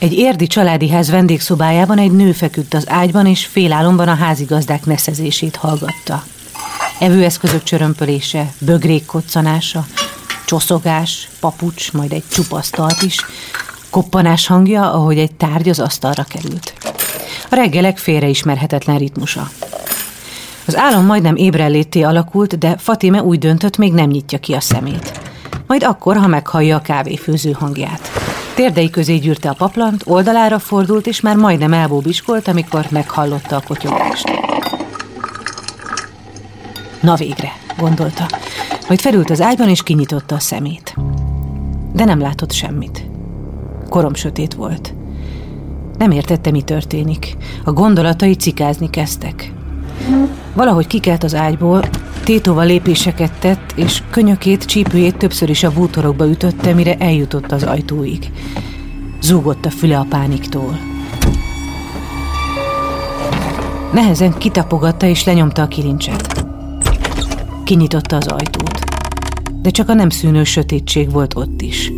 Egy érdi családi ház vendégszobájában egy nő feküdt az ágyban, és félálomban a házigazdák neszezését hallgatta. Evőeszközök csörömpölése, bögrék koccanása, csoszogás, papucs, majd egy csupasztalt is, koppanás hangja, ahogy egy tárgy az asztalra került. A reggelek félreismerhetetlen ritmusa. Az álom majdnem ébrellété alakult, de Fatime úgy döntött, még nem nyitja ki a szemét. Majd akkor, ha meghallja a kávéfőző hangját. Térdei közé gyűrte a paplant, oldalára fordult, és már majdnem elbóbiskolt, amikor meghallotta a kotyogást. Na végre, gondolta. Majd felült az ágyban, és kinyitotta a szemét. De nem látott semmit. Korom sötét volt. Nem értette, mi történik. A gondolatai cikázni kezdtek. Valahogy kikelt az ágyból, tétóval lépéseket tett, és könyökét, csípőjét többször is a bútorokba ütötte, mire eljutott az ajtóig. Zúgott a füle a pániktól. Nehezen kitapogatta és lenyomta a kilincset. Kinyitotta az ajtót. De csak a nem szűnő sötétség volt ott is.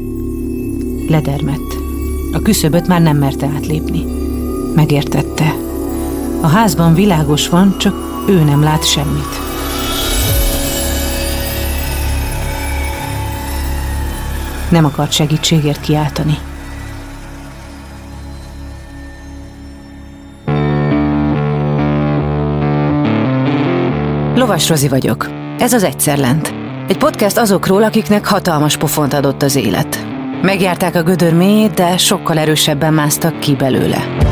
Ledermett. A küszöböt már nem merte átlépni. Megértette. A házban világos van, csak ő nem lát semmit. Nem akart segítségért kiáltani. Lovas Rozi vagyok. Ez az Egyszer Lent. Egy podcast azokról, akiknek hatalmas pofont adott az élet. Megjárták a gödör mélyét, de sokkal erősebben másztak ki belőle.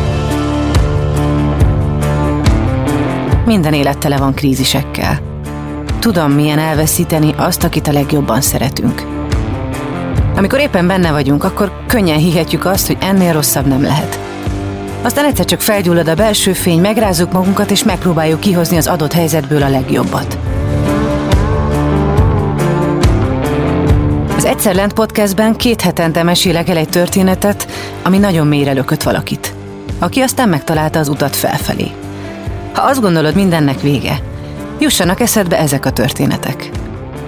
Minden élet tele van krízisekkel. Tudom, milyen elveszíteni azt, akit a legjobban szeretünk. Amikor éppen benne vagyunk, akkor könnyen hihetjük azt, hogy ennél rosszabb nem lehet. Aztán egyszer csak felgyullad a belső fény, megrázzuk magunkat, és megpróbáljuk kihozni az adott helyzetből a legjobbat. Az Egyszer Lent podcastben két hetente mesélek el egy történetet, ami nagyon mélyre lökött valakit, aki aztán megtalálta az utat felfelé. Ha azt gondolod, mindennek vége, jussanak eszedbe ezek a történetek.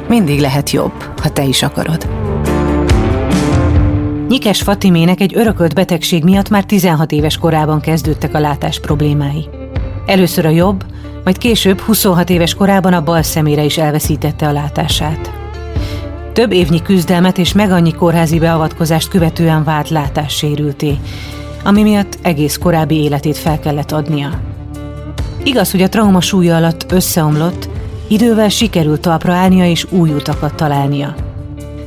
Mindig lehet jobb, ha te is akarod. Nyikes Fatimének egy örökölt betegség miatt már 16 éves korában kezdődtek a látás problémái. Először a jobb, majd később 26 éves korában a bal szemére is elveszítette a látását. Több évnyi küzdelmet és meg annyi kórházi beavatkozást követően vált látássérülté, ami miatt egész korábbi életét fel kellett adnia. Igaz, hogy a trauma súlya alatt összeomlott, idővel sikerült talpra állnia és új utakat találnia.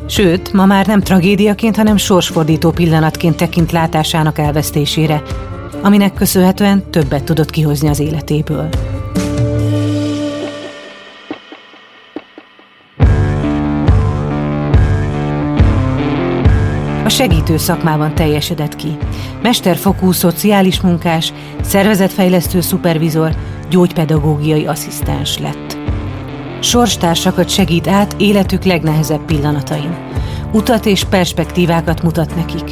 Sőt, ma már nem tragédiaként, hanem sorsfordító pillanatként tekint látásának elvesztésére, aminek köszönhetően többet tudott kihozni az életéből. A segítő szakmában teljesedett ki. Mesterfokú szociális munkás, szervezetfejlesztő szupervizor, gyógypedagógiai asszisztens lett. Sorstársakat segít át életük legnehezebb pillanatain. Utat és perspektívákat mutat nekik.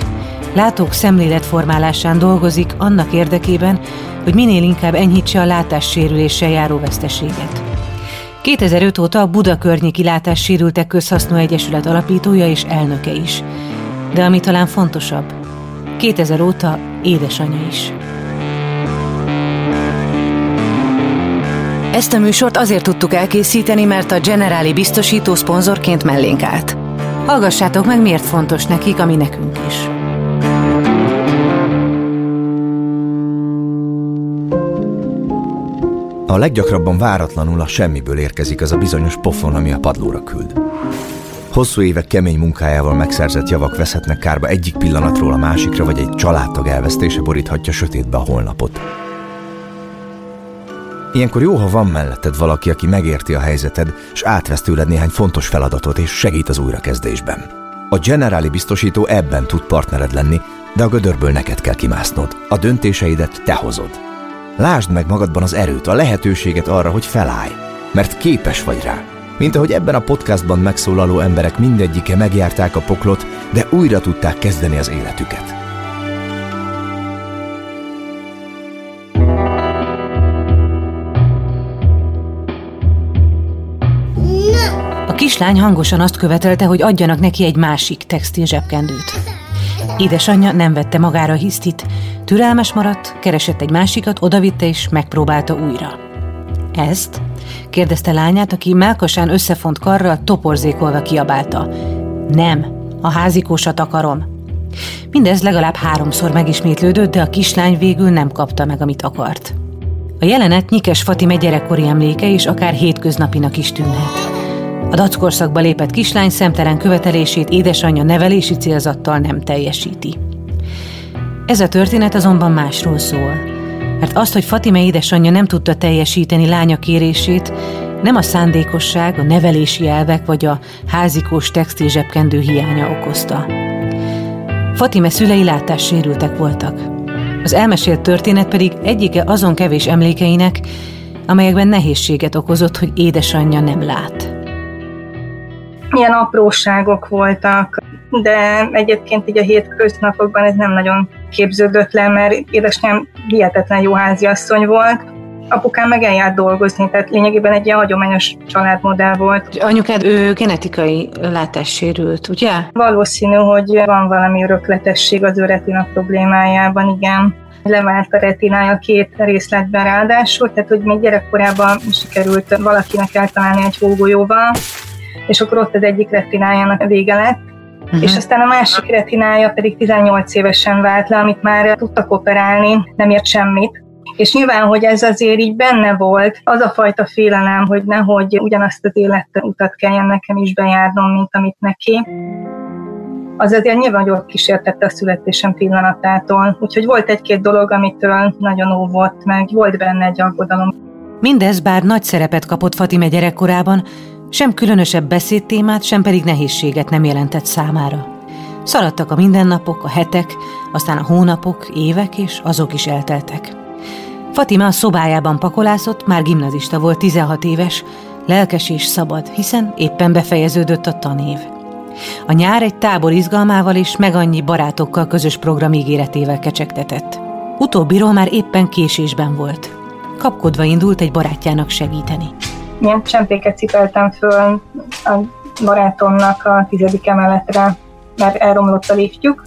Látók szemléletformálásán dolgozik annak érdekében, hogy minél inkább enyhítse a látássérüléssel járó veszteséget. 2005 óta a Buda környéki látássérültek közhasznú egyesület alapítója és elnöke is. De ami talán fontosabb, 2000 óta édesanyja is. Ezt a műsort azért tudtuk elkészíteni, mert a Generáli biztosító szponzorként mellénk állt. Hallgassátok meg, miért fontos nekik, ami nekünk is. A leggyakrabban váratlanul a semmiből érkezik az a bizonyos pofon, ami a padlóra küld. Hosszú évek kemény munkájával megszerzett javak veszhetnek kárba egyik pillanatról a másikra, vagy egy családtag elvesztése boríthatja sötétbe a holnapot. Ilyenkor jó, ha van melletted valaki, aki megérti a helyzeted, és átvesz tőled néhány fontos feladatot, és segít az újrakezdésben. A Generáli biztosító ebben tud partnered lenni, de a gödörből neked kell kimásznod. A döntéseidet te hozod. Lásd meg magadban az erőt, a lehetőséget arra, hogy felállj, mert képes vagy rá. Mint ahogy ebben a podcastban megszólaló emberek mindegyike megjárták a poklot, de újra tudták kezdeni az életüket. A kislány hangosan azt követelte, hogy adjanak neki egy másik textil zsebkendőt. Édesanyja nem vette magára hisztit. Türelmes maradt, keresett egy másikat, odavitte és megpróbálta újra. Ezt? kérdezte lányát, aki melkasán összefont karral toporzékolva kiabálta. Nem, a házikósat akarom. Mindez legalább háromszor megismétlődött, de a kislány végül nem kapta meg, amit akart. A jelenet Nyikes Fatime gyerekkori emléke és akár hétköznapinak is tűnhet. A dackorszakba lépett kislány szemtelen követelését édesanyja nevelési célzattal nem teljesíti. Ez a történet azonban másról szól. Mert azt, hogy Fatime édesanyja nem tudta teljesíteni lánya kérését, nem a szándékosság, a nevelési elvek vagy a házikós textil zsebkendő hiánya okozta. Fatime szülei látássérültek voltak. Az elmesélt történet pedig egyike azon kevés emlékeinek, amelyekben nehézséget okozott, hogy édesanyja nem lát. Milyen apróságok voltak, de egyébként így a hétköznapokban ez nem nagyon képződött le, mert édesanyám hihetetlen jó háziasszony volt, apukám meg eljárt dolgozni, tehát lényegében egy ilyen hagyományos családmodell volt. Anyukád, ő genetikai látássérült, ugye? Valószínű, hogy van valami örökletesség az ő retina problémájában, igen. Levált a retinája két részletben ráadásul, tehát hogy még gyerekkorában sikerült valakinek eltalálni egy hógolyóval, és akkor ott az egyik retinájának vége lett, Uh-huh. És aztán a másik retinája pedig 18 évesen vált le, amit már tudtak operálni, nem ért semmit. És nyilván, hogy ez azért így benne volt, az a fajta félelem, hogy nehogy ugyanazt az életutat kelljen nekem is bejárnom, mint amit neki az azért nyilván jól kísértette a születésem pillanatától. Úgyhogy volt egy-két dolog, amitől nagyon óvott, meg volt benne egy aggodalom. Mindez bár nagy szerepet kapott Fatime gyerekkorában, sem különösebb beszédtémát, sem pedig nehézséget nem jelentett számára. Szaladtak a mindennapok, a hetek, aztán a hónapok, évek, és azok is elteltek. Fatima a szobájában pakolászott, már gimnazista volt, 16 éves, lelkes és szabad, hiszen éppen befejeződött a tanév. A nyár egy tábor izgalmával és meg annyi barátokkal közös program ígéretével kecsegtetett. Utóbbiról már éppen késésben volt. Kapkodva indult egy barátjának segíteni. Milyen csempéket cipeltem föl a barátomnak a tizedik emeletre, mert elromlott a liftjük,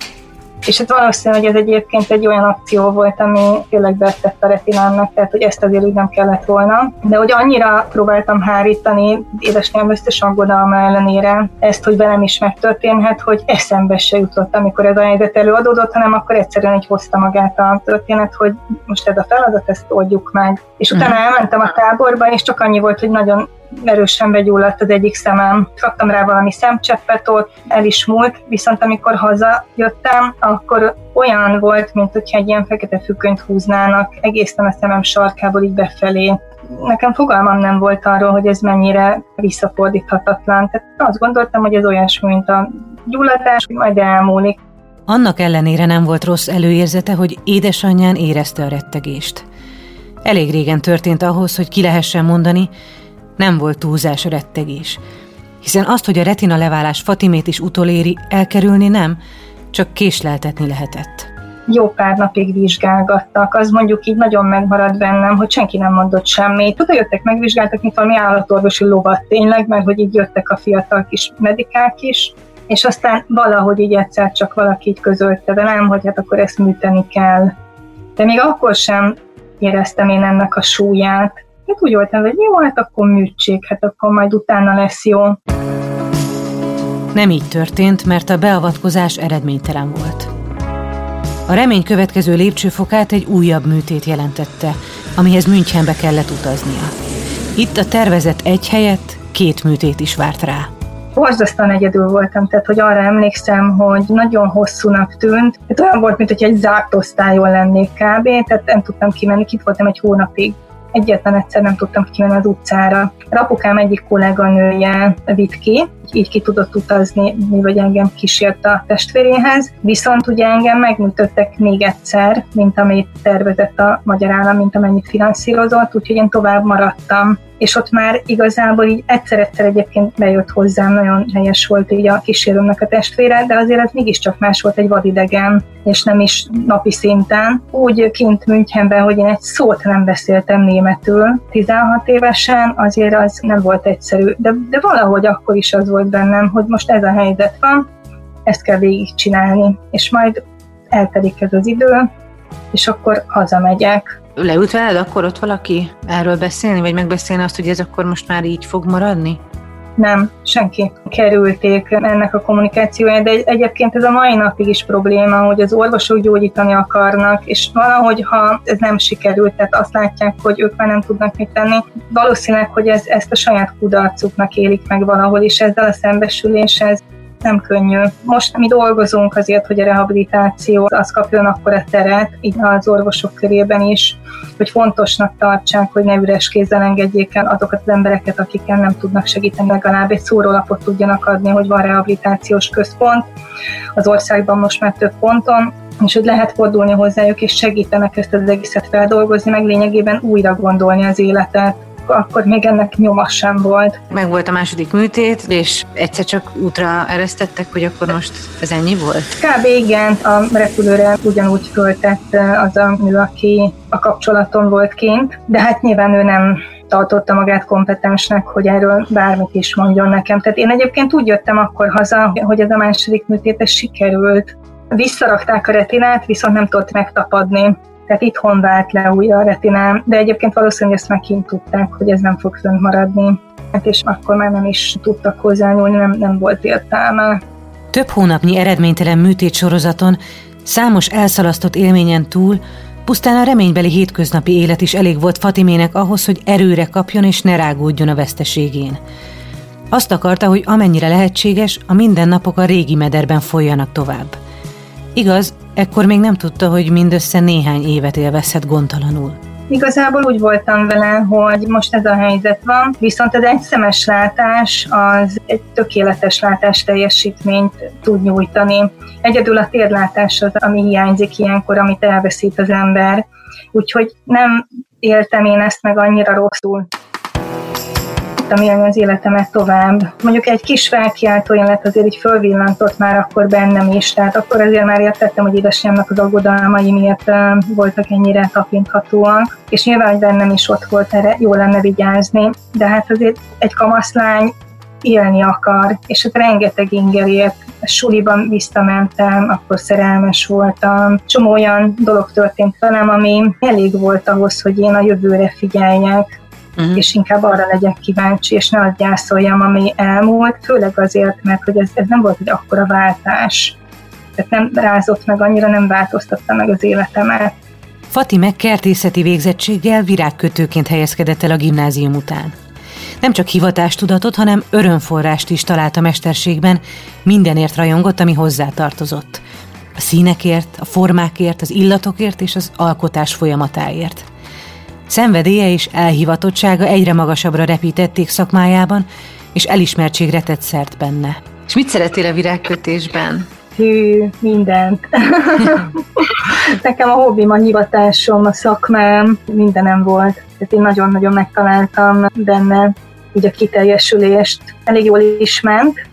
és hát valószínű, hogy ez egyébként egy olyan akció volt, ami tényleg betett a retinámnak, tehát hogy ezt azért úgy nem kellett volna. De hogy annyira próbáltam hárítani édesanyám összes aggodalma ellenére ezt, hogy velem is megtörténhet, hogy eszembe se jutott, amikor ez a helyzet előadódott, hanem akkor egyszerűen egy hozta magát a történet, hogy most ez a feladat, ezt oldjuk meg. És utána mhm. elmentem a táborba, és csak annyi volt, hogy nagyon erősen begyulladt az egyik szemem. Kaptam rá valami szemcseppet ott, el is múlt, viszont amikor hazajöttem, akkor olyan volt, mint hogyha egy ilyen fekete függönyt húznának egészen a szemem sarkából így befelé. Nekem fogalmam nem volt arról, hogy ez mennyire visszafordíthatatlan. Tehát azt gondoltam, hogy ez olyasmi, mint a gyulladás, majd elmúlik. Annak ellenére nem volt rossz előérzete, hogy édesanyján érezte a rettegést. Elég régen történt ahhoz, hogy ki lehessen mondani, nem volt túlzás a rettegés. Hiszen azt, hogy a retina leválás Fatimét is utoléri, elkerülni nem, csak késleltetni lehetett. Jó pár napig vizsgálgattak, az mondjuk így nagyon megmaradt bennem, hogy senki nem mondott semmit. Oda jöttek, megvizsgáltak, mint valami állatorvosi lovat tényleg, mert hogy így jöttek a fiatal kis medikák is, és aztán valahogy így egyszer csak valaki így közölte velem, hogy hát akkor ezt műteni kell. De még akkor sem éreztem én ennek a súlyát. Hát úgy voltam, hogy jó, hát akkor műtség, hát akkor majd utána lesz jó. Nem így történt, mert a beavatkozás eredménytelen volt. A remény következő lépcsőfokát egy újabb műtét jelentette, amihez Münchenbe kellett utaznia. Itt a tervezett egy helyett két műtét is várt rá. Borzasztóan egyedül voltam, tehát hogy arra emlékszem, hogy nagyon hosszúnak tűnt. Tehát olyan volt, mint hogy egy zárt osztályon lennék kb. Tehát nem tudtam kimenni, itt voltam egy hónapig egyetlen egyszer nem tudtam kimenni az utcára. Rapukám egyik kolléganője vitt ki, így ki tudott utazni, mi vagy engem kísért a testvéréhez, viszont ugye engem megműtöttek még egyszer, mint amit tervezett a magyar állam, mint amennyit finanszírozott, úgyhogy én tovább maradtam. És ott már igazából így egyszer-egyszer egyébként bejött hozzám, nagyon helyes volt így a kísérőmnek a testvére, de azért ez mégiscsak más volt egy vadidegen, és nem is napi szinten. Úgy kint Münchenben, hogy én egy szót nem beszéltem németül, 16 évesen, azért az nem volt egyszerű, de, de valahogy akkor is az volt bennem, hogy most ez a helyzet van, ezt kell végigcsinálni, és majd eltelik ez az idő, és akkor hazamegyek. Leült veled akkor ott valaki erről beszélni, vagy megbeszélni azt, hogy ez akkor most már így fog maradni? Nem, senki kerülték ennek a kommunikációját, de egyébként ez a mai napig is probléma, hogy az orvosok gyógyítani akarnak, és valahogy, ha ez nem sikerült, tehát azt látják, hogy ők már nem tudnak mit tenni, valószínűleg, hogy ez, ezt a saját kudarcuknak élik meg valahol, és ezzel a szembesüléshez nem könnyű. Most mi dolgozunk azért, hogy a rehabilitáció az kapjon akkor a teret, így az orvosok körében is, hogy fontosnak tartsák, hogy ne üres kézzel engedjék el azokat az embereket, akikkel nem tudnak segíteni, legalább egy szórólapot tudjanak adni, hogy van rehabilitációs központ. Az országban most már több ponton, és hogy lehet fordulni hozzájuk, és segítenek ezt az egészet feldolgozni, meg lényegében újra gondolni az életet akkor még ennek nyoma sem volt. Meg volt a második műtét, és egyszer csak útra eresztettek, hogy akkor most ez ennyi volt? Kb. igen, a repülőre ugyanúgy föltett az a nő, aki a kapcsolaton volt kint, de hát nyilván ő nem tartotta magát kompetensnek, hogy erről bármit is mondjon nekem. Tehát én egyébként úgy jöttem akkor haza, hogy ez a második műtét sikerült. Visszarakták a retinát, viszont nem tudott megtapadni. Tehát itthon vált le újra a retinám, de egyébként valószínűleg ezt megint tudták, hogy ez nem fog fönt maradni. Hát és akkor már nem is tudtak hozzányúlni, nem, nem volt értelme. Több hónapnyi eredménytelen műtét sorozaton, számos elszalasztott élményen túl, pusztán a reménybeli hétköznapi élet is elég volt Fatimének ahhoz, hogy erőre kapjon és ne rágódjon a veszteségén. Azt akarta, hogy amennyire lehetséges, a mindennapok a régi mederben folyjanak tovább. Igaz, ekkor még nem tudta, hogy mindössze néhány évet élvezhet gondtalanul. Igazából úgy voltam vele, hogy most ez a helyzet van, viszont az egyszemes látás az egy tökéletes látás teljesítményt tud nyújtani. Egyedül a térlátás az, ami hiányzik ilyenkor, amit elveszít az ember. Úgyhogy nem éltem én ezt meg annyira rosszul tudtam élni az életemet tovább. Mondjuk egy kis felkiáltó élet azért így fölvillantott már akkor bennem is, tehát akkor azért már értettem, hogy édesanyámnak az aggodalmai miért voltak ennyire tapinthatóak, és nyilván, hogy bennem is ott volt erre, jó lenne vigyázni, de hát azért egy kamaszlány élni akar, és ott rengeteg ingerért, suliban visszamentem, akkor szerelmes voltam. Csomó olyan dolog történt velem, ami elég volt ahhoz, hogy én a jövőre figyeljek, uh-huh. és inkább arra legyek kíváncsi, és ne azt gyászoljam, ami elmúlt, főleg azért, mert hogy ez, ez nem volt egy akkora váltás. Tehát nem rázott meg, annyira nem változtatta meg az életemet. Fatime kertészeti végzettséggel virágkötőként helyezkedett el a gimnázium után. Nem csak hivatástudatot, hanem örömforrást is talált a mesterségben, mindenért rajongott, ami hozzá tartozott. A színekért, a formákért, az illatokért és az alkotás folyamatáért. Szenvedélye és elhivatottsága egyre magasabbra repítették szakmájában, és elismertségre tett szert benne. És mit szeretél a virágkötésben? Hű, mindent. Nekem a hobbim, a hivatásom, a szakmám, mindenem volt. Tehát én nagyon-nagyon megtaláltam benne így a kiteljesülést. Elég jól is ment,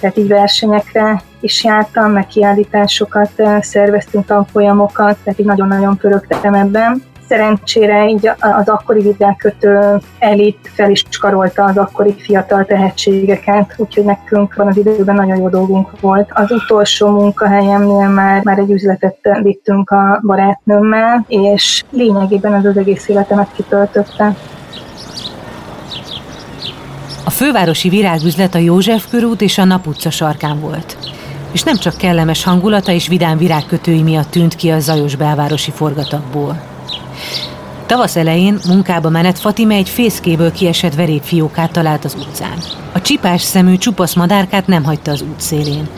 tehát így versenyekre is jártam, meg kiállításokat eh, szerveztünk, tanfolyamokat, tehát így nagyon-nagyon pörögtem ebben. Szerencsére így az akkori vidákötő elit fel is karolta az akkori fiatal tehetségeket, úgyhogy nekünk van az időben nagyon jó dolgunk volt. Az utolsó munkahelyemnél már, már egy üzletet vittünk a barátnőmmel, és lényegében az az egész életemet kitöltötte. A fővárosi virágüzlet a József körút és a Nap utca sarkán volt. És nem csak kellemes hangulata és vidám virágkötői miatt tűnt ki a zajos belvárosi forgatagból. Tavasz elején munkába menet Fatime egy fészkéből kiesett verépfiókát talált az utcán. A csipás szemű csupasz madárkát nem hagyta az út szélén.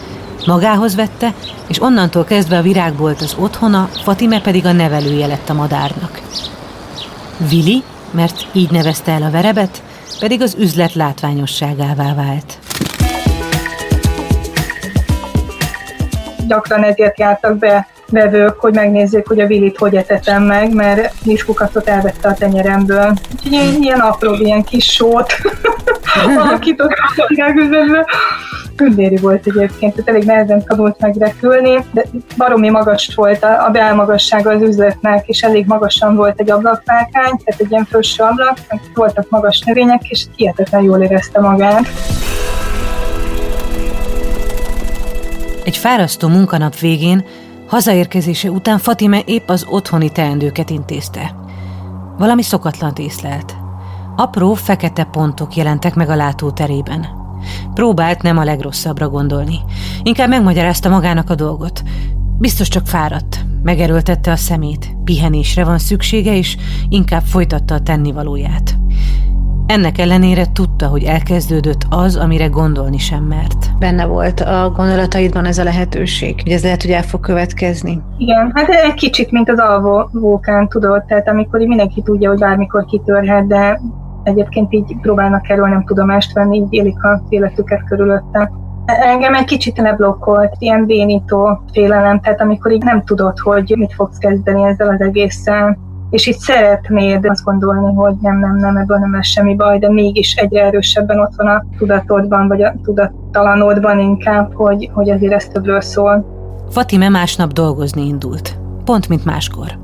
Magához vette, és onnantól kezdve a virágbolt az otthona, Fatime pedig a nevelője lett a madárnak. Vili, mert így nevezte el a verebet, pedig az üzlet látványosságává vált. Gyakran ezért jártak be vevők, hogy megnézzék, hogy a vilit hogy etetem meg, mert kiskukatot elvette a tenyeremből. Úgyhogy én ilyen apró, ilyen kis sót alakított a virágüzembe. Pündéri volt egyébként, tehát elég nehezen tanult megrepülni, de baromi magas volt a, a belmagassága az üzletnek, és elég magasan volt egy ablakpárkány, tehát egy ilyen felső ablak, meg voltak magas növények, és hihetetlen jól érezte magát. Egy fárasztó munkanap végén, hazaérkezése után Fatime épp az otthoni teendőket intézte. Valami szokatlan észlelt. Apró, fekete pontok jelentek meg a látóterében. Próbált nem a legrosszabbra gondolni. Inkább megmagyarázta magának a dolgot. Biztos csak fáradt. Megerőltette a szemét. Pihenésre van szüksége, és inkább folytatta a tennivalóját. Ennek ellenére tudta, hogy elkezdődött az, amire gondolni sem mert. Benne volt a gondolataidban ez a lehetőség, hogy ez lehet, hogy el fog következni? Igen, hát egy kicsit, mint az alvó vulkán, tudod, tehát amikor mindenki tudja, hogy bármikor kitörhet, de egyébként így próbálnak erről nem tudomást venni, így élik a életüket körülötte. Engem egy kicsit leblokkolt, ilyen bénító félelem, tehát amikor így nem tudod, hogy mit fogsz kezdeni ezzel az egésszel, és itt szeretnéd azt gondolni, hogy nem, nem, nem, ebből nem lesz semmi baj, de mégis egyre erősebben ott van a tudatodban, vagy a tudattalanodban inkább, hogy, hogy azért ez többről szól. Fatime másnap dolgozni indult. Pont, mint máskor.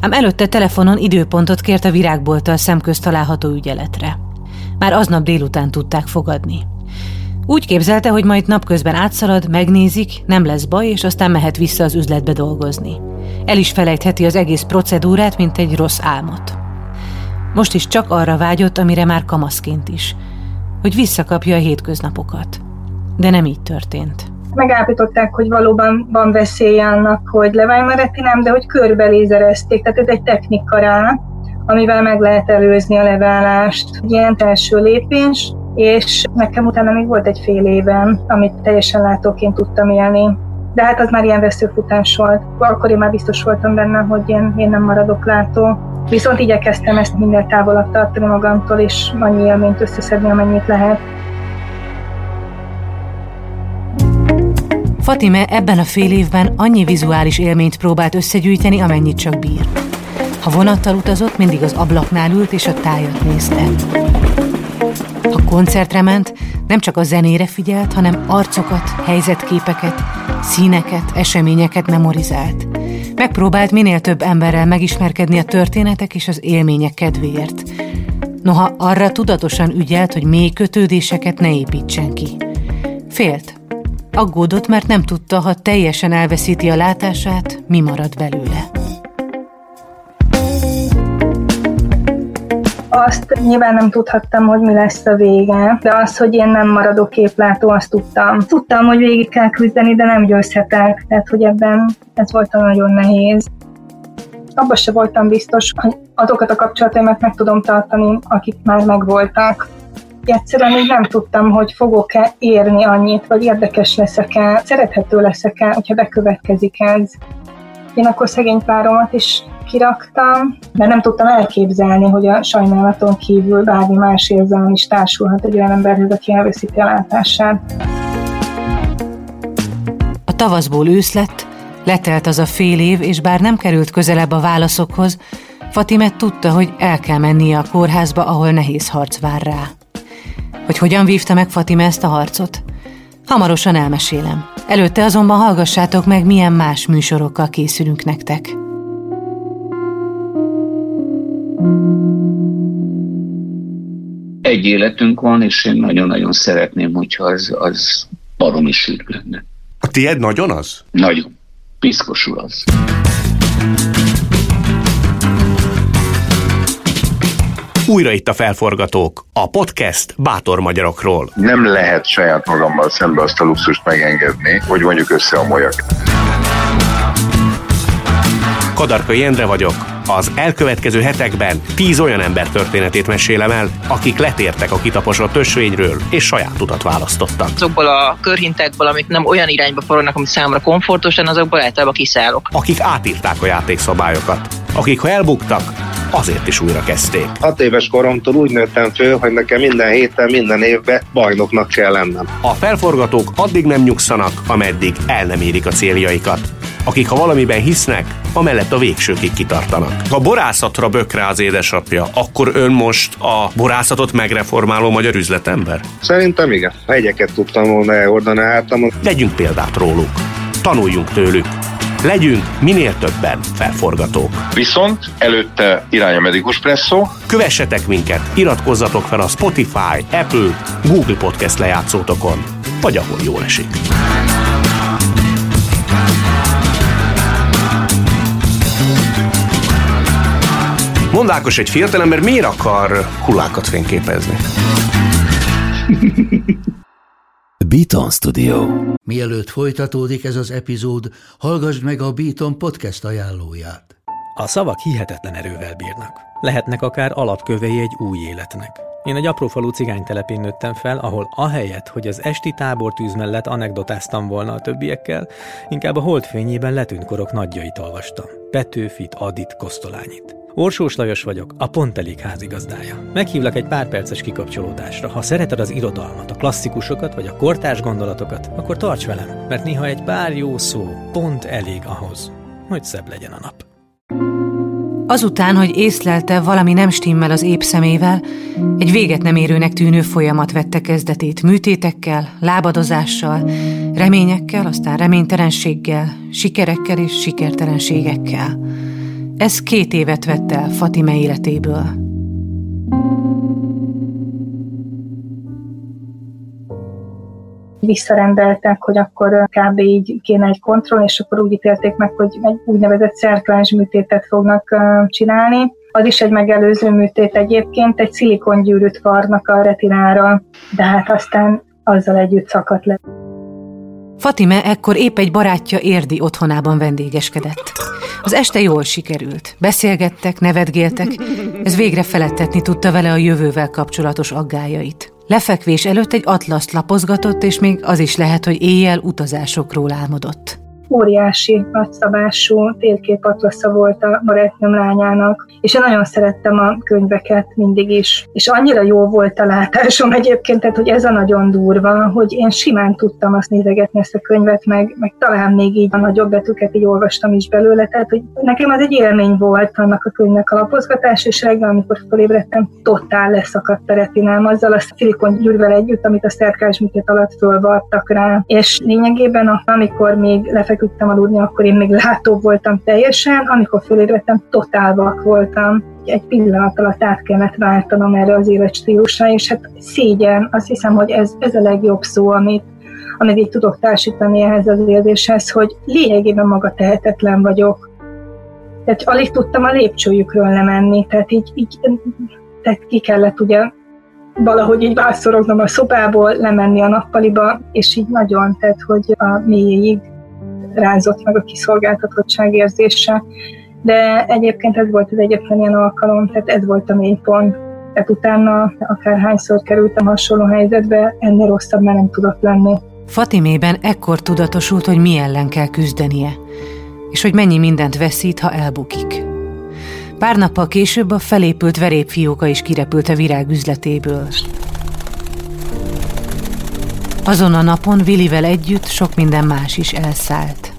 Ám előtte telefonon időpontot kért a virágbolttal szemközt található ügyeletre. Már aznap délután tudták fogadni. Úgy képzelte, hogy majd napközben átszalad, megnézik, nem lesz baj, és aztán mehet vissza az üzletbe dolgozni. El is felejtheti az egész procedúrát, mint egy rossz álmot. Most is csak arra vágyott, amire már kamaszként is, hogy visszakapja a hétköznapokat. De nem így történt. Megállapították, hogy valóban van veszélye annak, hogy leváljon a de hogy körbelézerezték, tehát ez egy technika rá, amivel meg lehet előzni a leválást. Ilyen első lépés, és nekem utána még volt egy fél éven, amit teljesen látóként tudtam élni. De hát az már ilyen veszőfutás volt. Akkor én már biztos voltam benne, hogy én, én nem maradok látó. Viszont igyekeztem ezt minél távolabb tartani magamtól, és annyi élményt összeszedni, amennyit lehet. Fatime ebben a fél évben annyi vizuális élményt próbált összegyűjteni, amennyit csak bír. Ha vonattal utazott, mindig az ablaknál ült és a tájat nézte. Ha koncertre ment, nem csak a zenére figyelt, hanem arcokat, helyzetképeket, színeket, eseményeket memorizált. Megpróbált minél több emberrel megismerkedni a történetek és az élmények kedvéért. Noha arra tudatosan ügyelt, hogy mély kötődéseket ne építsen ki. Félt. Aggódott, mert nem tudta, ha teljesen elveszíti a látását, mi marad belőle. Azt nyilván nem tudhattam, hogy mi lesz a vége, de az, hogy én nem maradok képlátó, azt tudtam. Tudtam, hogy végig kell küzdeni, de nem győzhetek, tehát hogy ebben ez volt nagyon nehéz. Abban se voltam biztos, hogy azokat a kapcsolataimat meg tudom tartani, akik már megvoltak. Egyszerűen így nem tudtam, hogy fogok-e érni annyit, vagy érdekes leszek-e, szerethető leszek-e, hogyha bekövetkezik ez. Én akkor szegény páromat is kiraktam, mert nem tudtam elképzelni, hogy a sajnálaton kívül bármi más érzelem is társulhat egy olyan emberhez, aki elveszíti a látását. A tavaszból ősz lett, letelt az a fél év, és bár nem került közelebb a válaszokhoz, Fatimet tudta, hogy el kell mennie a kórházba, ahol nehéz harc vár rá. Hogy hogyan vívta meg Fatime ezt a harcot? Hamarosan elmesélem. Előtte azonban hallgassátok meg, milyen más műsorokkal készülünk nektek. Egy életünk van, és én nagyon-nagyon szeretném, hogyha az, az baromi sűrű lenne. A tied nagyon az? Nagyon. Piszkosul az. Újra itt a felforgatók, a podcast bátor magyarokról. Nem lehet saját magammal szembe azt a luxust megengedni, hogy mondjuk összeomoljak. Kadarkai Endre vagyok. Az elkövetkező hetekben tíz olyan ember történetét mesélem el, akik letértek a kitaposott ösvényről, és saját utat választottak. Azokból a körhintekből, amik nem olyan irányba forognak, ami számomra komfortosan, azokból általában kiszállok. Akik átírták a játékszabályokat. Akik, ha elbuktak, azért is újra kezdték. Hat éves koromtól úgy nőttem föl, hogy nekem minden héten, minden évben bajnoknak kell lennem. A felforgatók addig nem nyugszanak, ameddig el nem érik a céljaikat akik ha valamiben hisznek, amellett a végsőkig kitartanak. Ha borászatra bökre az édesapja, akkor ön most a borászatot megreformáló magyar üzletember? Szerintem igen. Hegyeket tudtam volna elhordani hátamon. Vegyünk példát róluk. Tanuljunk tőlük. Legyünk minél többen felforgatók. Viszont előtte irány a Medikus Presszó. Kövessetek minket, iratkozzatok fel a Spotify, Apple, Google Podcast lejátszótokon, vagy ahol jól esik. Mondd Ákos, egy fiatalember miért akar hullákat fényképezni? Beaton Studio. Mielőtt folytatódik ez az epizód, hallgassd meg a Beaton podcast ajánlóját. A szavak hihetetlen erővel bírnak. Lehetnek akár alapkövei egy új életnek. Én egy aprófalú cigánytelepén nőttem fel, ahol ahelyett, hogy az esti tábortűz mellett anekdotáztam volna a többiekkel, inkább a holdfényében letűnt korok nagyjait olvastam. Petőfit, Adit, Kosztolányit. Orsós Lajos vagyok, a Pont Elég házigazdája. Meghívlak egy pár perces kikapcsolódásra. Ha szereted az irodalmat, a klasszikusokat vagy a kortárs gondolatokat, akkor tarts velem, mert néha egy pár jó szó pont elég ahhoz, hogy szebb legyen a nap. Azután, hogy észlelte, valami nem stimmel az épp szemével, egy véget nem érőnek tűnő folyamat vette kezdetét műtétekkel, lábadozással, reményekkel, aztán reménytelenséggel, sikerekkel és sikertelenségekkel. Ez két évet vett el Fatime életéből. visszarendeltek, hogy akkor kb. így kéne egy kontroll, és akkor úgy ítélték meg, hogy egy úgynevezett szerklens műtétet fognak csinálni. Az is egy megelőző műtét egyébként, egy szilikongyűrűt varnak a retinára, de hát aztán azzal együtt szakadt le. Fatime ekkor épp egy barátja érdi otthonában vendégeskedett. Az este jól sikerült. Beszélgettek, nevetgéltek. Ez végre felettetni tudta vele a jövővel kapcsolatos aggájait. Lefekvés előtt egy atlaszt lapozgatott, és még az is lehet, hogy éjjel utazásokról álmodott óriási, nagyszabású térképatlasza volt a barátnőm lányának, és én nagyon szerettem a könyveket mindig is. És annyira jó volt a látásom egyébként, tehát, hogy ez a nagyon durva, hogy én simán tudtam azt nézegetni ezt a könyvet, meg, meg talán még így a nagyobb betűket így olvastam is belőle, tehát hogy nekem az egy élmény volt annak a könyvnek a lapozgatás, és reggel, amikor felébredtem, totál leszakadt a retinám azzal a szilikon gyűrvel együtt, amit a szerkás alatt fölvartak rá. És lényegében, amikor még lefeküdtem feküdtem aludni, akkor én még látóbb voltam teljesen, amikor fölébredtem, totál vak voltam. Egy pillanat alatt át kellett váltanom erre az életstílusra, és hát szégyen, azt hiszem, hogy ez, ez a legjobb szó, amit, amit így tudok társítani ehhez az érzéshez, hogy lényegében maga tehetetlen vagyok. Tehát alig tudtam a lépcsőjükről lemenni, tehát így, így tehát ki kellett ugye valahogy így vászorognom a szobából, lemenni a nappaliba, és így nagyon, tehát hogy a mélyéig rázott meg a kiszolgáltatottság érzése. De egyébként ez volt az egyetlen ilyen alkalom, tehát ez volt a mélypont. Tehát utána akárhányszor kerültem hasonló helyzetbe, ennél rosszabb már nem tudott lenni. Fatimében ekkor tudatosult, hogy mi ellen kell küzdenie, és hogy mennyi mindent veszít, ha elbukik. Pár nappal később a felépült verépfióka is kirepült a virág üzletéből. Azon a napon Vilivel együtt sok minden más is elszállt.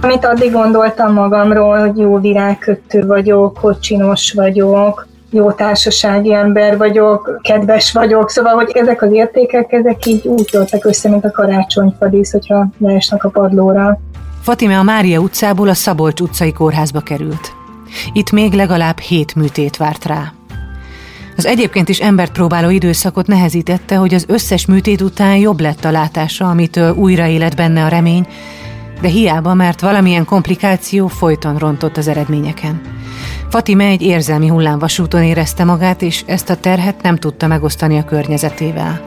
Amit addig gondoltam magamról, hogy jó virágkötő vagyok, hogy csinos vagyok, jó társasági ember vagyok, kedves vagyok, szóval, hogy ezek az értékek, ezek így úgy töltek össze, mint a karácsonyfadísz, hogyha leesnek a padlóra. Fatime a Mária utcából a Szabolcs utcai kórházba került. Itt még legalább hét műtét várt rá. Az egyébként is embert próbáló időszakot nehezítette, hogy az összes műtét után jobb lett a látása, amitől újra élet benne a remény, de hiába, mert valamilyen komplikáció folyton rontott az eredményeken. Fatime egy érzelmi hullámvasúton érezte magát, és ezt a terhet nem tudta megosztani a környezetével.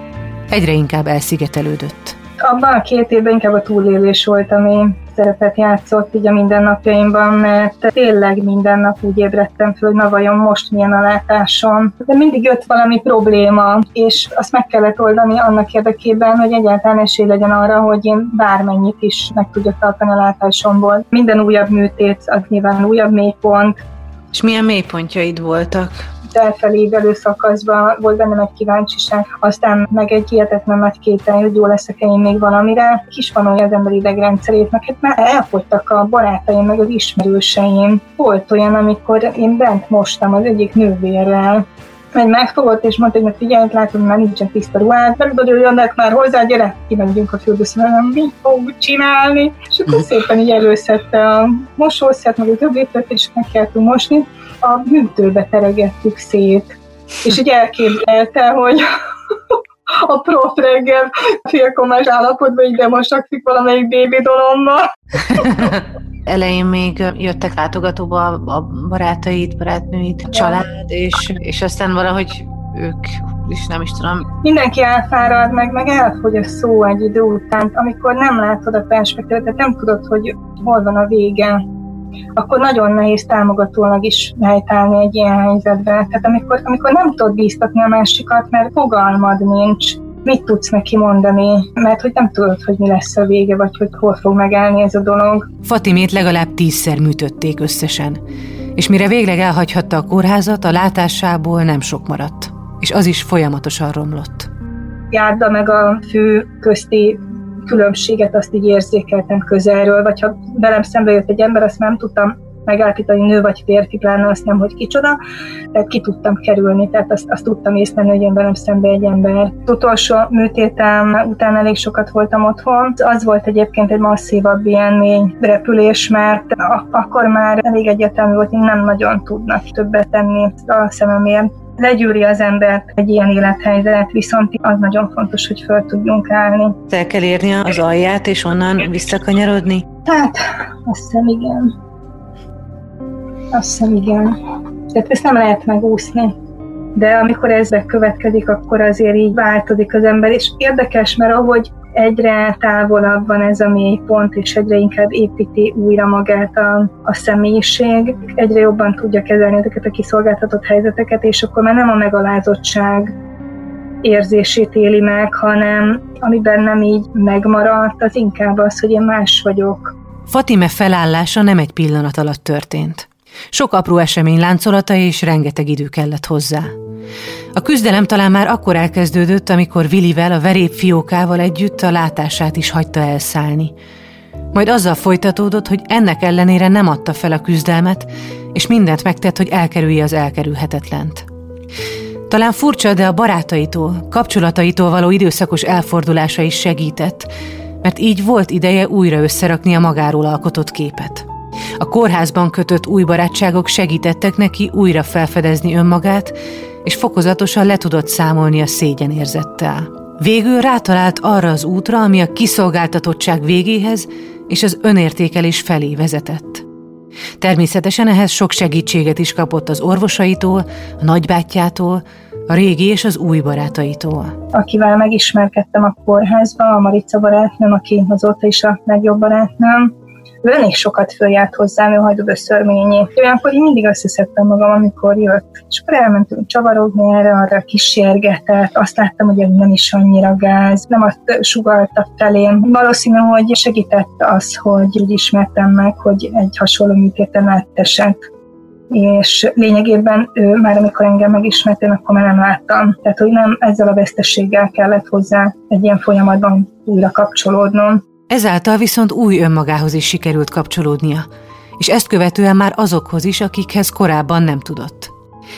Egyre inkább elszigetelődött. Abban a két évben inkább a túlélés volt, ami szerepet játszott így a mindennapjaimban, mert tényleg minden nap úgy ébredtem föl, na vajon most milyen a látásom. De mindig jött valami probléma, és azt meg kellett oldani annak érdekében, hogy egyáltalán esély legyen arra, hogy én bármennyit is meg tudjak tartani a látásomból. Minden újabb műtét, az nyilván újabb mélypont. És milyen mélypontjaid voltak? Felfelé szakaszban volt bennem egy kíváncsiság, aztán meg egy hihetetlen nagy kétel, hogy jó leszek én még valamire. Kis van olyan az ember idegrendszerét, meg hát már elfogytak a barátaim, meg az ismerőseim. Volt olyan, amikor én bent mostam az egyik nővérrel, egy megfogott, és mondta, hogy figyelj, látom, már nincsen tiszta ruhád, meg hogy jönnek már hozzá, gyere, kimegyünk a fürdőszobára, mit fogunk csinálni? És akkor szépen így előszette a mosószert, meg a többét, és meg kellett mosni a hűtőbe teregettük szét. És így elképzelte, hogy a prof reggel félkomás állapotban így bemosakszik valamelyik bébi dolomba. Elején még jöttek látogatóba a barátait, barátnőit, család, és, és aztán valahogy ők is nem is tudom. Mindenki elfárad, meg, meg elfogy a szó egy idő után, amikor nem látod a perspektívát, tehát nem tudod, hogy hol van a vége, akkor nagyon nehéz támogatólag is helytállni egy ilyen helyzetbe. Tehát amikor, amikor nem tudod bíztatni a másikat, mert fogalmad nincs, mit tudsz neki mondani, mert hogy nem tudod, hogy mi lesz a vége, vagy hogy hol fog megállni ez a dolog. Fatimét legalább tízszer műtötték összesen, és mire végleg elhagyhatta a kórházat, a látásából nem sok maradt, és az is folyamatosan romlott. Járda meg a fő közti különbséget azt így érzékeltem közelről, vagy ha velem szembe jött egy ember, azt nem tudtam megállapítani nő vagy férfi, pláne azt nem, hogy kicsoda, tehát ki tudtam kerülni, tehát azt, azt tudtam észlelni, hogy jön velem szembe egy ember. Az utolsó műtétem után elég sokat voltam otthon. Az volt egyébként egy masszívabb ilyen mély repülés, mert akkor már elég egyetemű volt, hogy nem nagyon tudnak többet tenni a szememért legyűri az embert egy ilyen élethelyzet, viszont az nagyon fontos, hogy föl tudjunk állni. El kell érni az alját, és onnan visszakanyarodni? Hát, azt hiszem igen. Azt hiszem igen. Tehát ezt nem lehet megúszni. De amikor ez bekövetkezik, akkor azért így változik az ember, és érdekes, mert ahogy egyre távolabb van ez a mélypont, és egyre inkább építi újra magát a, a személyiség, egyre jobban tudja kezelni ezeket a kiszolgáltatott helyzeteket, és akkor már nem a megalázottság érzését éli meg, hanem ami bennem így megmaradt, az inkább az, hogy én más vagyok. Fatime felállása nem egy pillanat alatt történt. Sok apró esemény láncolata és rengeteg idő kellett hozzá. A küzdelem talán már akkor elkezdődött, amikor Willivel, a verép fiókával együtt a látását is hagyta elszállni. Majd azzal folytatódott, hogy ennek ellenére nem adta fel a küzdelmet, és mindent megtett, hogy elkerülje az elkerülhetetlent. Talán furcsa, de a barátaitól, kapcsolataitól való időszakos elfordulása is segített, mert így volt ideje újra összerakni a magáról alkotott képet. A kórházban kötött új barátságok segítettek neki újra felfedezni önmagát, és fokozatosan le tudott számolni a szégyenérzettel. Végül rátalált arra az útra, ami a kiszolgáltatottság végéhez és az önértékelés felé vezetett. Természetesen ehhez sok segítséget is kapott az orvosaitól, a nagybátyjától, a régi és az új barátaitól. Akivel megismerkedtem a kórházba, a Marica barátnőm, aki azóta is a legjobb barátnőm, ő elég sokat följárt hozzám, ő hajdod a szörményé. Olyankor én mindig összeszedtem magam, amikor jött. És akkor elmentünk csavarogni erre, arra kísérgetett, azt láttam, hogy nem is annyira gáz, nem azt sugalta felém. Valószínű, hogy segített az, hogy úgy ismertem meg, hogy egy hasonló műtéten átesett és lényegében ő már amikor engem megismert, én akkor már nem láttam. Tehát, hogy nem ezzel a vesztességgel kellett hozzá egy ilyen folyamatban újra kapcsolódnom. Ezáltal viszont új önmagához is sikerült kapcsolódnia, és ezt követően már azokhoz is, akikhez korábban nem tudott.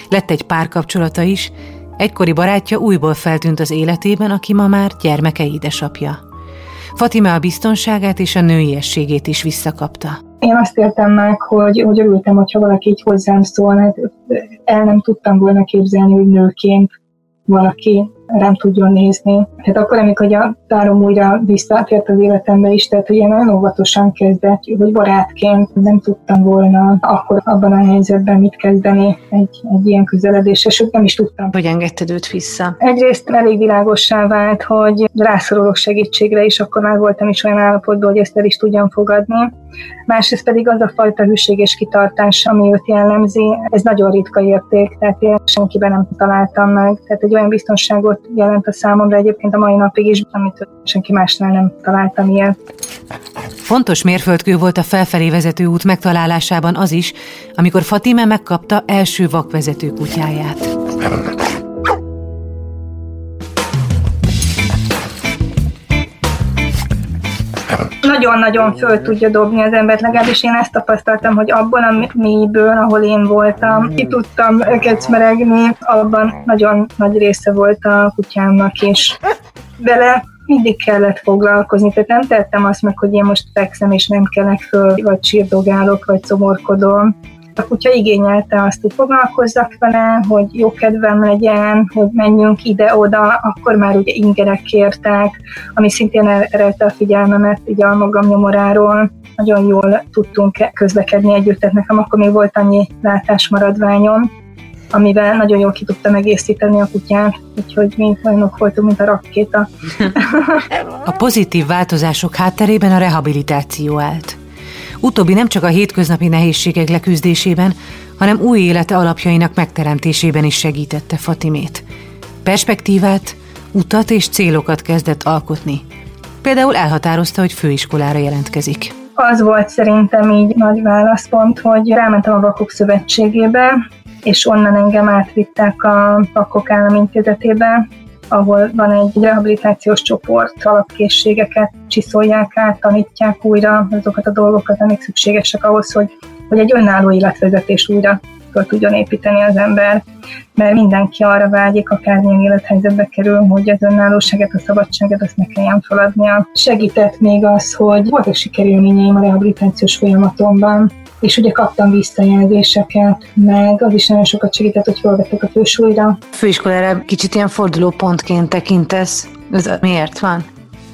Lett egy párkapcsolata is, egykori barátja újból feltűnt az életében, aki ma már gyermeke édesapja. Fatime a biztonságát és a nőiességét is visszakapta. Én azt értem meg, hogy, hogy örültem, hogyha valaki így hozzám szólna, el nem tudtam volna képzelni, hogy nőként valaki rám tudjon nézni. Tehát akkor, amikor a párom újra visszatért az életembe is, tehát hogy én nagyon óvatosan kezdett, hogy barátként nem tudtam volna akkor abban a helyzetben mit kezdeni egy, egy ilyen közeledésre, sőt nem is tudtam. Hogy engedted őt vissza? Egyrészt elég világossá vált, hogy rászorulok segítségre, és akkor már voltam is olyan állapotban, hogy ezt el is tudjam fogadni. Másrészt pedig az a fajta hűség és kitartás, ami őt jellemzi, ez nagyon ritka érték, tehát én senkiben nem találtam meg. Tehát egy olyan biztonságot jelent a számomra egyébként a mai napig is, amit senki másnál nem találtam ilyet. Fontos mérföldkő volt a felfelé vezető út megtalálásában az is, amikor Fatime megkapta első vakvezető kutyáját. Nagyon-nagyon föl tudja dobni az embert, legalábbis én ezt tapasztaltam, hogy abban a mélyből, ahol én voltam, ki tudtam kecmeregni, abban nagyon nagy része volt a kutyámnak is. Vele mindig kellett foglalkozni, tehát nem tettem azt meg, hogy én most fekszem és nem kelek föl, vagy sírdogálok, vagy szomorkodom, a kutya igényelte azt, hogy foglalkozzak vele, hogy jó kedvem legyen, hogy menjünk ide-oda, akkor már ugye ingerek kértek, ami szintén erelte a figyelmemet ugye a magam nyomoráról. nagyon jól tudtunk közlekedni együtt, tehát nekem akkor még volt annyi látásmaradványom, amivel nagyon jól ki tudtam egészíteni a kutyát, úgyhogy mi olyanok voltunk, mint a rakkéta. A pozitív változások hátterében a rehabilitáció állt. Utóbbi nem csak a hétköznapi nehézségek leküzdésében, hanem új élete alapjainak megteremtésében is segítette Fatimét. Perspektívát, utat és célokat kezdett alkotni. Például elhatározta, hogy főiskolára jelentkezik. Az volt szerintem így nagy válaszpont, hogy rámentem a Vakok Szövetségébe, és onnan engem átvittek a Vakok Államintézetébe, ahol van egy rehabilitációs csoport, alapkészségeket csiszolják át, tanítják újra azokat a dolgokat, amik szükségesek ahhoz, hogy, hogy egy önálló életvezetés újra tudjon építeni az ember, mert mindenki arra vágyik, akármilyen élethelyzetbe kerül, hogy az önállóságet, a szabadságot azt ne kelljen feladnia. Segített még az, hogy voltak sikerélményeim a rehabilitációs folyamatomban, és ugye kaptam visszajelzéseket, meg az is nagyon sokat segített, hogy felvettek a fősúlyra. Főiskolára kicsit ilyen fordulópontként tekintesz. Ez miért van?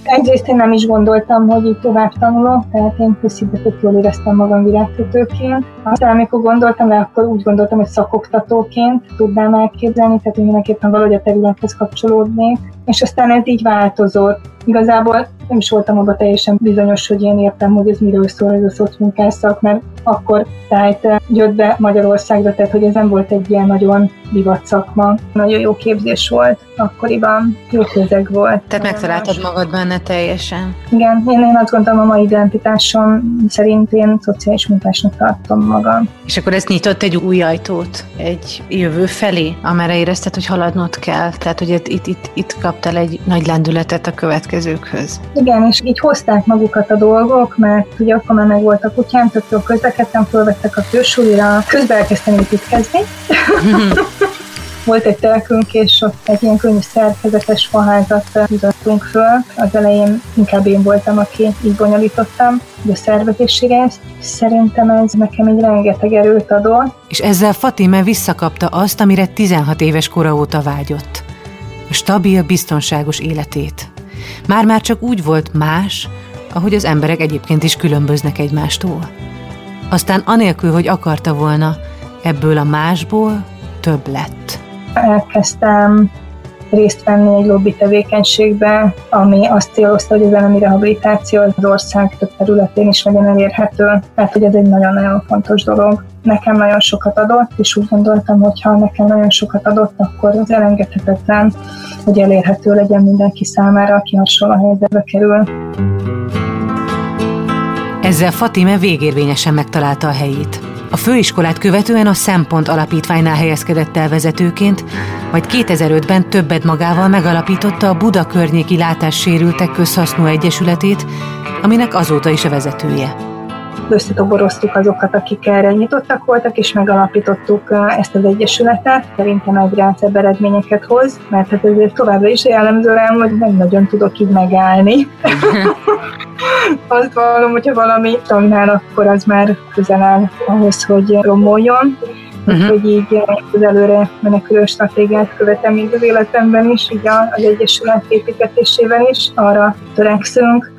Egyrészt én nem is gondoltam, hogy így tovább tanulok, tehát én közszintén jól éreztem magam virágkötőként. Aztán amikor gondoltam rá, akkor úgy gondoltam, hogy szakoktatóként tudnám elképzelni, tehát mindenképpen valahogy a területhez kapcsolódnék. És aztán ez így változott. Igazából nem is voltam abban teljesen bizonyos, hogy én értem, hogy ez miről szól ez a szocmunkásszak, mert akkor tehát jött be Magyarországra, tehát hogy ez nem volt egy ilyen nagyon divat szakma. Nagyon jó képzés volt akkoriban, jó közeg volt. Tehát megtaláltad magad benne teljesen. Igen, én, én azt gondolom a mai identitásom szerint én szociális munkásnak tartom magam. És akkor ez nyitott egy új ajtót, egy jövő felé, amerre érezted, hogy haladnod kell. Tehát, hogy itt, itt, itt kaptál egy nagy lendületet a következőkhöz. Igen, és így hozták magukat a dolgok, mert ugye akkor már meg volt a kutyám, tök jól közlekedtem, fölvettek a fősulira, közben elkezdtem építkezni. Volt egy telkünk, és ott egy ilyen könnyű szerkezetes faházat húzottunk föl. Az elején inkább én voltam, aki így bonyolítottam a szervezésére. Szerintem ez nekem egy rengeteg erőt adott. És ezzel Fatime visszakapta azt, amire 16 éves kora óta vágyott. Stabil, biztonságos életét. Már-már csak úgy volt más, ahogy az emberek egyébként is különböznek egymástól. Aztán anélkül, hogy akarta volna, ebből a másból több lett. Elkezdtem részt venni egy lobby tevékenységbe, ami azt célozta, hogy az elemi rehabilitáció az ország több területén is legyen elérhető, mert hogy ez egy nagyon-nagyon fontos dolog. Nekem nagyon sokat adott, és úgy gondoltam, hogy ha nekem nagyon sokat adott, akkor az elengedhetetlen, hogy elérhető legyen mindenki számára, aki hasonló helyzetbe kerül. Ezzel Fatime végérvényesen megtalálta a helyét. A főiskolát követően a Szempont Alapítványnál helyezkedett el vezetőként, majd 2005-ben többet magával megalapította a Buda környéki látássérültek közhasznú egyesületét, aminek azóta is a vezetője összetoboroztuk azokat, akik erre nyitottak voltak, és megalapítottuk ezt az egyesületet. Szerintem egyre szebb eredményeket hoz, mert hát ezért továbbra is jellemző rám, hogy nem nagyon tudok így megállni. Azt vallom, hogyha valami tagnál, akkor az már közel áll ahhoz, hogy romoljon. Uh-huh. hogy így az előre menekülő stratégiát követem még az életemben is, így az Egyesület építetésében is, arra törekszünk,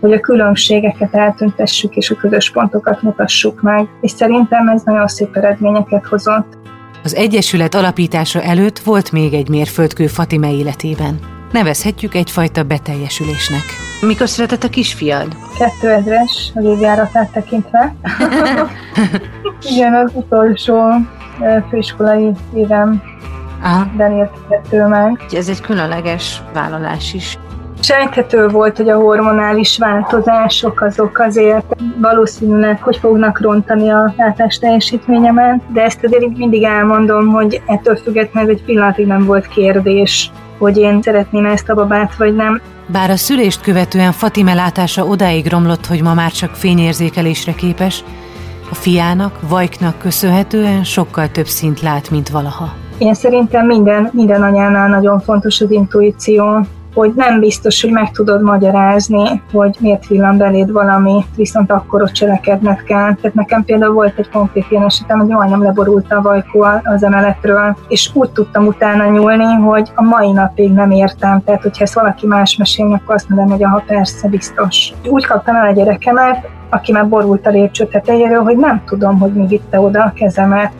hogy a különbségeket eltüntessük és a közös pontokat mutassuk meg, és szerintem ez nagyon szép eredményeket hozott. Az Egyesület alapítása előtt volt még egy mérföldkő Fatime életében. Nevezhetjük egyfajta beteljesülésnek. Mikor született a kisfiad? 2000-es, a végjáratát tekintve. Igen, az utolsó főiskolai évem Aha. Daniel meg. Ez egy különleges vállalás is. Sejthető volt, hogy a hormonális változások azok azért valószínűleg, hogy fognak rontani a látás teljesítményemet, de ezt azért mindig elmondom, hogy ettől függetlenül egy pillanatig nem volt kérdés, hogy én szeretném ezt a babát, vagy nem. Bár a szülést követően Fatime látása odáig romlott, hogy ma már csak fényérzékelésre képes, a fiának, Vajknak köszönhetően sokkal több szint lát, mint valaha. Én szerintem minden, minden anyánál nagyon fontos az intuíció, hogy nem biztos, hogy meg tudod magyarázni, hogy miért villan beléd valami, viszont akkor ott cselekedned kell. Tehát nekem például volt egy konkrét ilyen esetem, hogy majdnem leborult a vajkó az emeletről, és úgy tudtam utána nyúlni, hogy a mai napig nem értem. Tehát, hogyha ezt valaki más mesélni, akkor azt mondom, hogy aha, persze, biztos. Úgy kaptam el a gyerekemet, aki már borult a lépcső tetejéről, hogy nem tudom, hogy mi vitte oda a kezemet.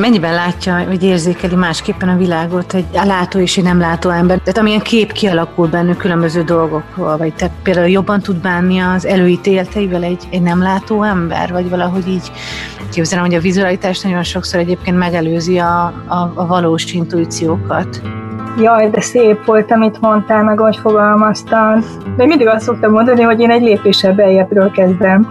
Mennyiben látja, vagy érzékeli másképpen a világot egy látó és egy nem látó ember? Tehát amilyen kép kialakul bennük különböző dolgokról, vagy te például jobban tud bánni az előítélteivel egy, egy nem látó ember, vagy valahogy így képzelem, hogy a vizualitás nagyon sokszor egyébként megelőzi a, a, a valós intuíciókat. Jaj, de szép volt, amit mondtál, meg hogy fogalmaztad. De mindig azt szoktam mondani, hogy én egy lépéssel beljebről kezdem.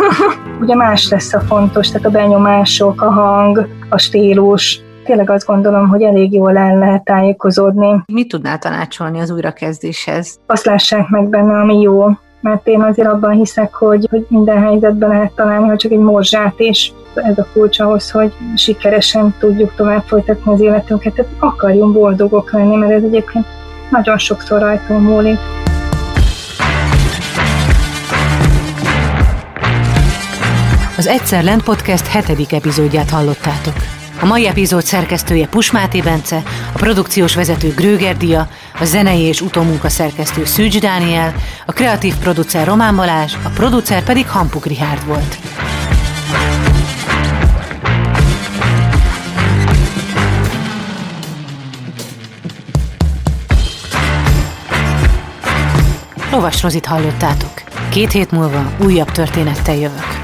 Ugye más lesz a fontos, tehát a benyomások, a hang, a stílus, tényleg azt gondolom, hogy elég jól el lehet tájékozódni. Mit tudnál tanácsolni az újrakezdéshez? Azt lássák meg benne, ami jó, mert én azért abban hiszek, hogy, hogy minden helyzetben lehet találni, ha csak egy morzsát is. Ez a kulcs ahhoz, hogy sikeresen tudjuk tovább folytatni az életünket. Tehát akarjunk boldogok lenni, mert ez egyébként nagyon sokszor rajtunk múlik. Az Egyszer Lent Podcast hetedik epizódját hallottátok. A mai epizód szerkesztője Pusmáté Bence, a produkciós vezető Gröger Dia, a zenei és utómunka szerkesztő Szűcs Dániel, a kreatív producer Román Balázs, a producer pedig Hampuk Rihárd volt. Lovas Rozit hallottátok. Két hét múlva újabb történettel jövök.